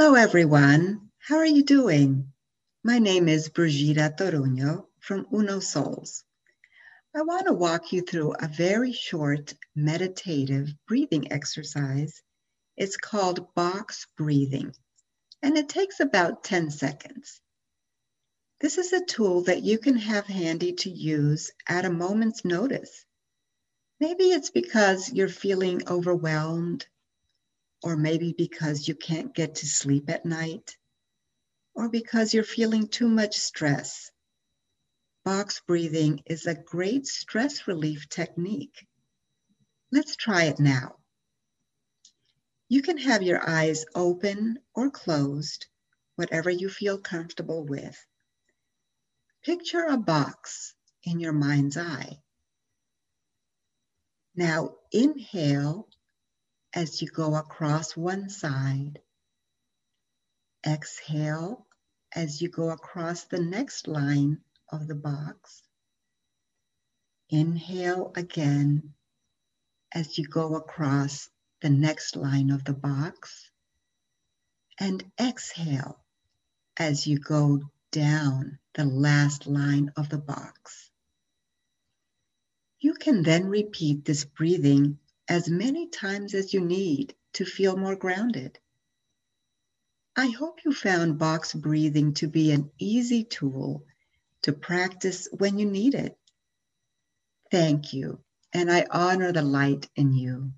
Hello, everyone. How are you doing? My name is Brigida Toruño from Uno Souls. I want to walk you through a very short meditative breathing exercise. It's called box breathing, and it takes about 10 seconds. This is a tool that you can have handy to use at a moment's notice. Maybe it's because you're feeling overwhelmed or maybe because you can't get to sleep at night, or because you're feeling too much stress. Box breathing is a great stress relief technique. Let's try it now. You can have your eyes open or closed, whatever you feel comfortable with. Picture a box in your mind's eye. Now inhale as you go across one side. Exhale as you go across the next line of the box. Inhale again as you go across the next line of the box. And exhale as you go down the last line of the box. You can then repeat this breathing as many times as you need to feel more grounded. I hope you found box breathing to be an easy tool to practice when you need it. Thank you, and I honor the light in you.